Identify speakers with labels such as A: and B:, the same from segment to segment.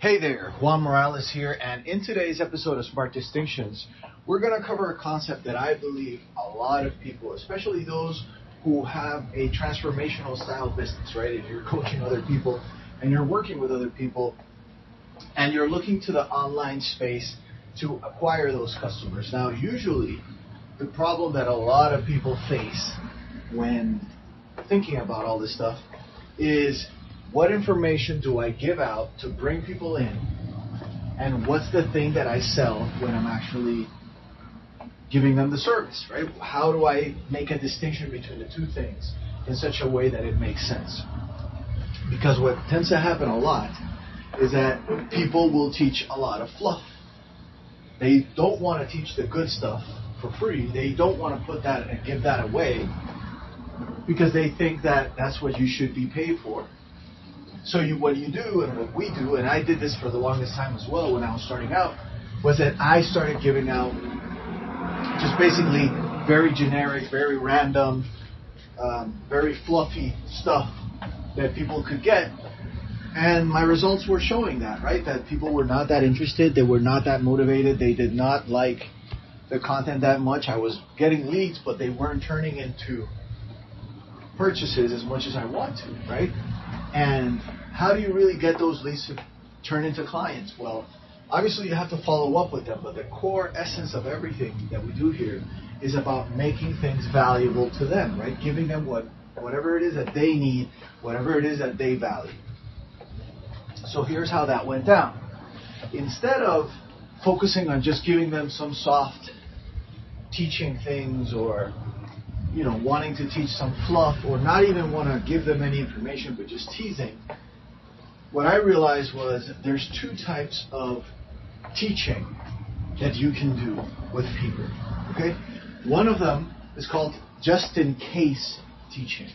A: Hey there, Juan Morales here, and in today's episode of Smart Distinctions, we're going to cover a concept that I believe a lot of people, especially those who have a transformational style business, right? If you're coaching other people and you're working with other people and you're looking to the online space to acquire those customers. Now, usually, the problem that a lot of people face when thinking about all this stuff is what information do I give out to bring people in, and what's the thing that I sell when I'm actually giving them the service, right? How do I make a distinction between the two things in such a way that it makes sense? Because what tends to happen a lot is that people will teach a lot of fluff. They don't want to teach the good stuff for free. They don't want to put that and give that away because they think that that's what you should be paid for. So you, what you do and what we do, and I did this for the longest time as well when I was starting out, was that I started giving out just basically very generic, very random, um, very fluffy stuff that people could get. And my results were showing that, right? That people were not that interested, they were not that motivated, they did not like the content that much. I was getting leads, but they weren't turning into purchases as much as I want to, right? And how do you really get those leads to turn into clients? Well, obviously you have to follow up with them, but the core essence of everything that we do here is about making things valuable to them, right? Giving them what whatever it is that they need, whatever it is that they value. So here's how that went down. Instead of focusing on just giving them some soft teaching things or you know wanting to teach some fluff or not even want to give them any information but just teasing what i realized was there's two types of teaching that you can do with people okay? One of them is called just in case teaching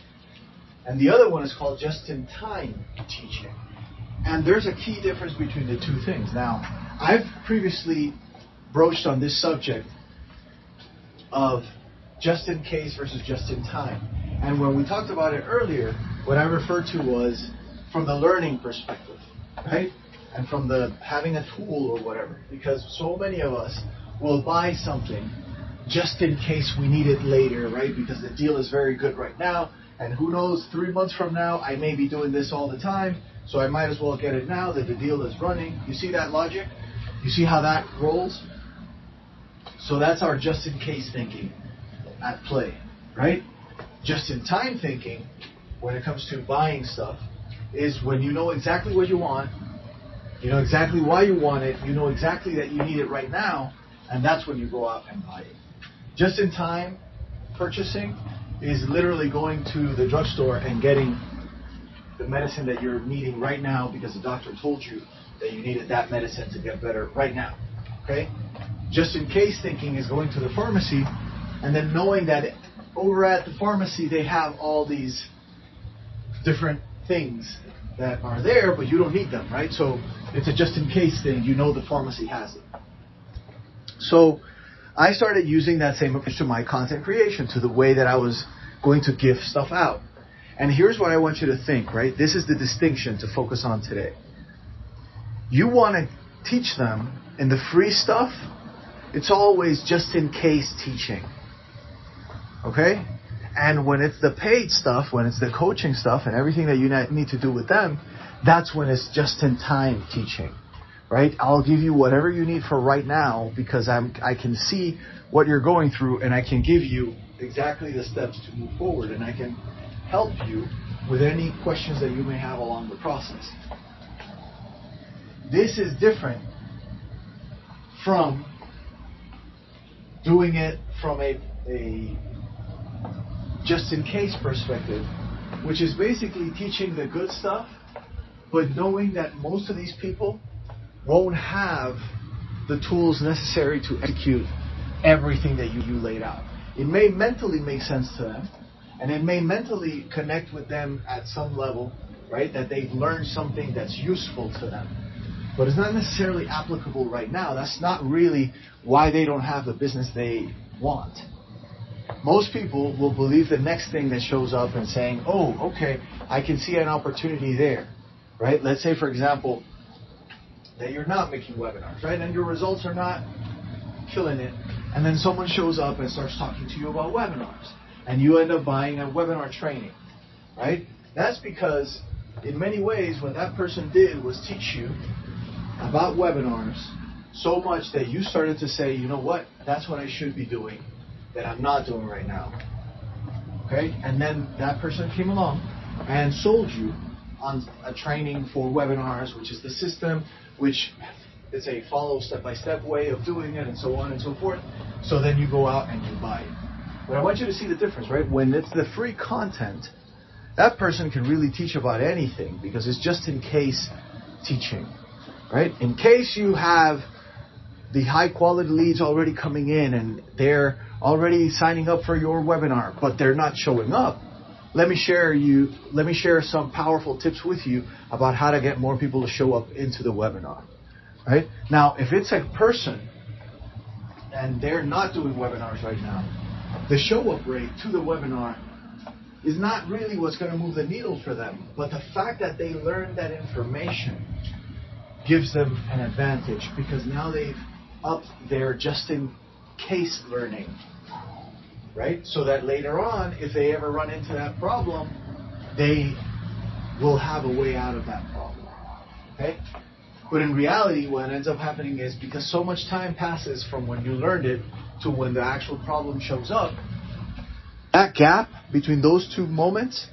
A: and the other one is called just in time teaching and there's a key difference between the two things. Now i've previously broached on this subject of just in case versus just in time. And when we talked about it earlier, what I referred to was from the learning perspective, right? And from the having a tool or whatever. Because so many of us will buy something just in case we need it later, right? Because the deal is very good right now. And who knows, three months from now, I may be doing this all the time. So I might as well get it now that the deal is running. You see that logic? You see how that rolls? So that's our just in case thinking at play, right? Just in time thinking, when it comes to buying stuff, is when you know exactly what you want, you know exactly why you want it, you know exactly that you need it right now, and that's when you go out and buy it. Just in time purchasing is literally going to the drugstore and getting the medicine that you're needing right now because the doctor told you that you needed that medicine to get better right now. Okay? just in case thinking is going to the pharmacy and then knowing that over at the pharmacy they have all these different things that are there, but you don't need them, right? So it's a just in case thing. You know the pharmacy has it. So I started using that same approach to my content creation, to the way that I was going to give stuff out. And here's what I want you to think, right? This is the distinction to focus on today. You want to teach them in the free stuff it's always just in case teaching. Okay? And when it's the paid stuff, when it's the coaching stuff and everything that you need to do with them, that's when it's just in time teaching. Right? I'll give you whatever you need for right now because I'm, I can see what you're going through and I can give you exactly the steps to move forward and I can help you with any questions that you may have along the process. This is different from doing it from a, a just in case perspective, which is basically teaching the good stuff, but knowing that most of these people won't have the tools necessary to execute everything that you, you laid out. It may mentally make sense to them, and it may mentally connect with them at some level, right? That they've learned something that's useful to them but it's not necessarily applicable right now. That's not really why they don't have the business they want. Most people will believe the next thing that shows up and saying, oh, okay, I can see an opportunity there, right? Let's say, for example, that you're not making webinars, right? And your results are not killing it. And then someone shows up and starts talking to you about webinars. And you end up buying a webinar training, right? That's because in many ways what that person did was teach you about webinars so much that you started to say, you know what, that's what I should be doing that I'm not doing right now. Okay? And then that person came along and sold you on a training for webinars, which is the system, which is a follow step by step way of doing it, and so on and so forth. So then you go out and you buy it. But I want you to see the difference, right? When it's the free content, that person can really teach about anything because it's just in case teaching, right? In case you have the high quality leads already coming in and they're already signing up for your webinar, but they're not showing up. Let me share you, let me share some powerful tips with you about how to get more people to show up into the webinar. Right? Now, if it's a person and they're not doing webinars right now, the show up rate to the webinar is not really what's going to move the needle for them. But the fact that they learned that information gives them an advantage because now they've upped their just in case learning. Right? So that later on, if they ever run into that problem, they will have a way out of that problem. Okay? But in reality, what ends up happening is because so much time passes from when you learned it to when the actual problem shows up, that gap between those two moments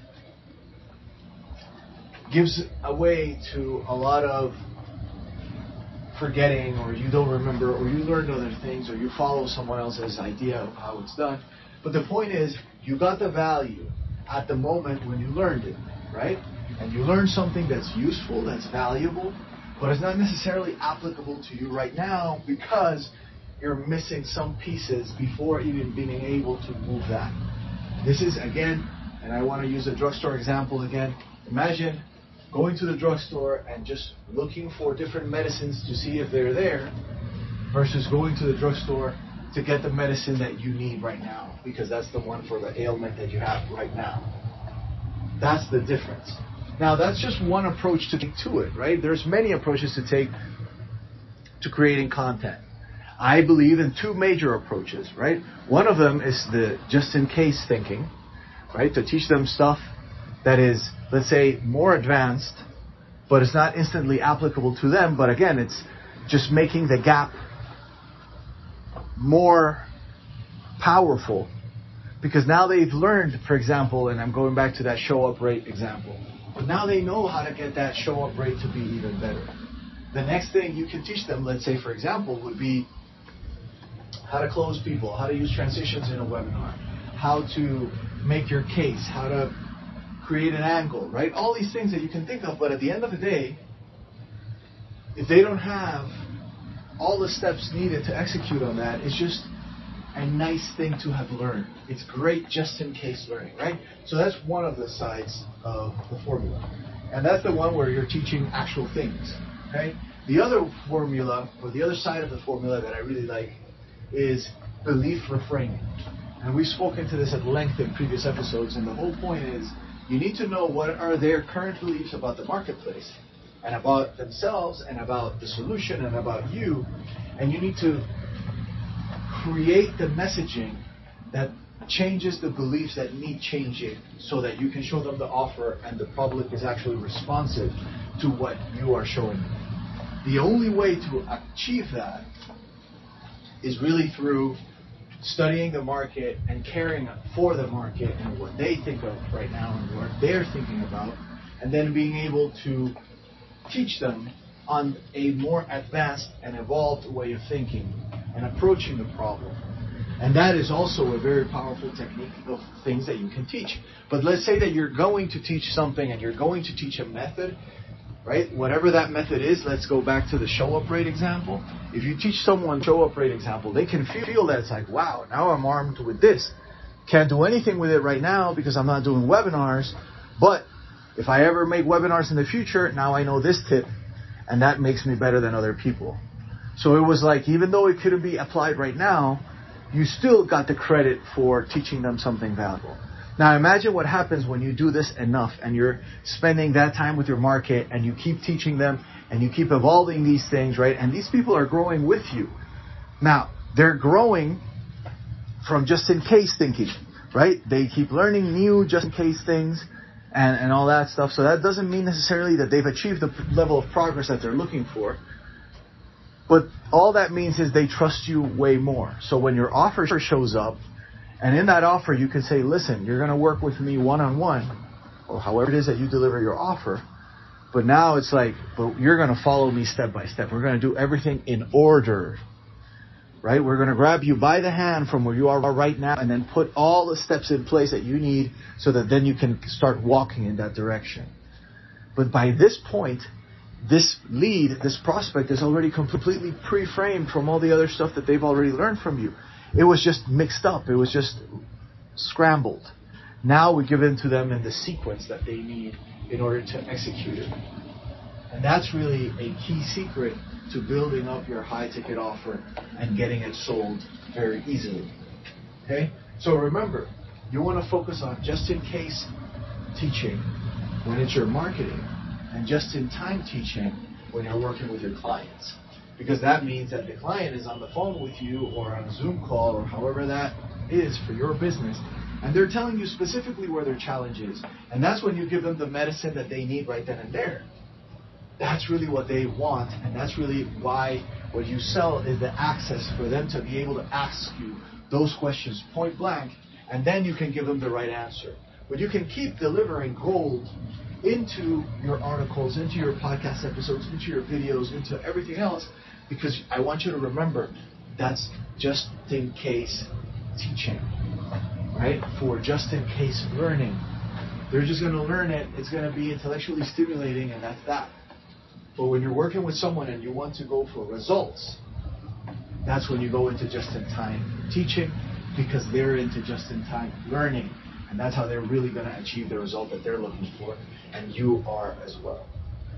A: gives a way to a lot of forgetting or you don't remember or you learned other things or you follow someone else's idea of how it's done. But the point is, you got the value at the moment when you learned it, right? And you learned something that's useful, that's valuable, but it's not necessarily applicable to you right now because you're missing some pieces before even being able to move that. This is, again, and I want to use a drugstore example again. Imagine going to the drugstore and just looking for different medicines to see if they're there versus going to the drugstore to get the medicine that you need right now because that's the one for the ailment that you have right now. That's the difference. Now, that's just one approach to take to it, right? There's many approaches to take to creating content. I believe in two major approaches, right? One of them is the just in case thinking, right? To teach them stuff that is, let's say, more advanced, but it's not instantly applicable to them. But again, it's just making the gap more powerful because now they've learned, for example, and I'm going back to that show up rate example, now they know how to get that show up rate to be even better. The next thing you can teach them, let's say, for example, would be how to close people, how to use transitions in a webinar, how to make your case, how to create an angle, right? All these things that you can think of, but at the end of the day, if they don't have all the steps needed to execute on that, it's just a nice thing to have learned. It's great just in case learning, right? So that's one of the sides of the formula. And that's the one where you're teaching actual things, okay? The other formula, or the other side of the formula that I really like, is belief reframing. And we've spoken to this at length in previous episodes, and the whole point is you need to know what are their current beliefs about the marketplace and about themselves and about the solution and about you, and you need to create the messaging that changes the beliefs that need changing so that you can show them the offer and the public is actually responsive to what you are showing them. The only way to achieve that is really through studying the market and caring for the market and what they think of right now and what they're thinking about, and then being able to teach them on a more advanced and evolved way of thinking and approaching the problem. And that is also a very powerful technique of things that you can teach. But let's say that you're going to teach something and you're going to teach a method, right? Whatever that method is, let's go back to the show up rate example. If you teach someone show up rate example, they can feel that it's like, wow, now I'm armed with this. Can't do anything with it right now because I'm not doing webinars, but if I ever make webinars in the future, now I know this tip and that makes me better than other people. So it was like, even though it couldn't be applied right now, you still got the credit for teaching them something valuable. Now imagine what happens when you do this enough and you're spending that time with your market and you keep teaching them and you keep evolving these things, right? And these people are growing with you. Now, they're growing from just in case thinking, right? They keep learning new just in case things and, and all that stuff. So that doesn't mean necessarily that they've achieved the level of progress that they're looking for. But all that means is they trust you way more. So when your offer shows up, and in that offer you can say, listen, you're going to work with me one on one, or however it is that you deliver your offer. But now it's like, but you're going to follow me step by step. We're going to do everything in order right? We're going to grab you by the hand from where you are right now and then put all the steps in place that you need so that then you can start walking in that direction. But by this point, this lead, this prospect is already completely pre-framed from all the other stuff that they've already learned from you. It was just mixed up. It was just scrambled. Now we give it to them in the sequence that they need in order to execute it. And that's really a key secret to building up your high ticket offer and getting it sold very easily. Okay? So remember, you want to focus on just in case teaching when it's your marketing and just in time teaching when you're working with your clients. Because that means that the client is on the phone with you or on a Zoom call or however that is for your business and they're telling you specifically where their challenge is. And that's when you give them the medicine that they need right then and there that's really what they want, and that's really why what you sell is the access for them to be able to ask you those questions point blank, and then you can give them the right answer. But you can keep delivering gold into your articles, into your podcast episodes, into your videos, into everything else, because I want you to remember that's just in case teaching, right? For just in case learning. They're just going to learn it. It's going to be intellectually stimulating, and that's that. But when you're working with someone and you want to go for results, that's when you go into just-in-time teaching because they're into just-in-time learning. And that's how they're really going to achieve the result that they're looking for. And you are as well.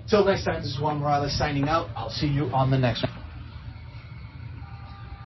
A: Till next time, this is Juan Morales signing out. I'll see you on the next one.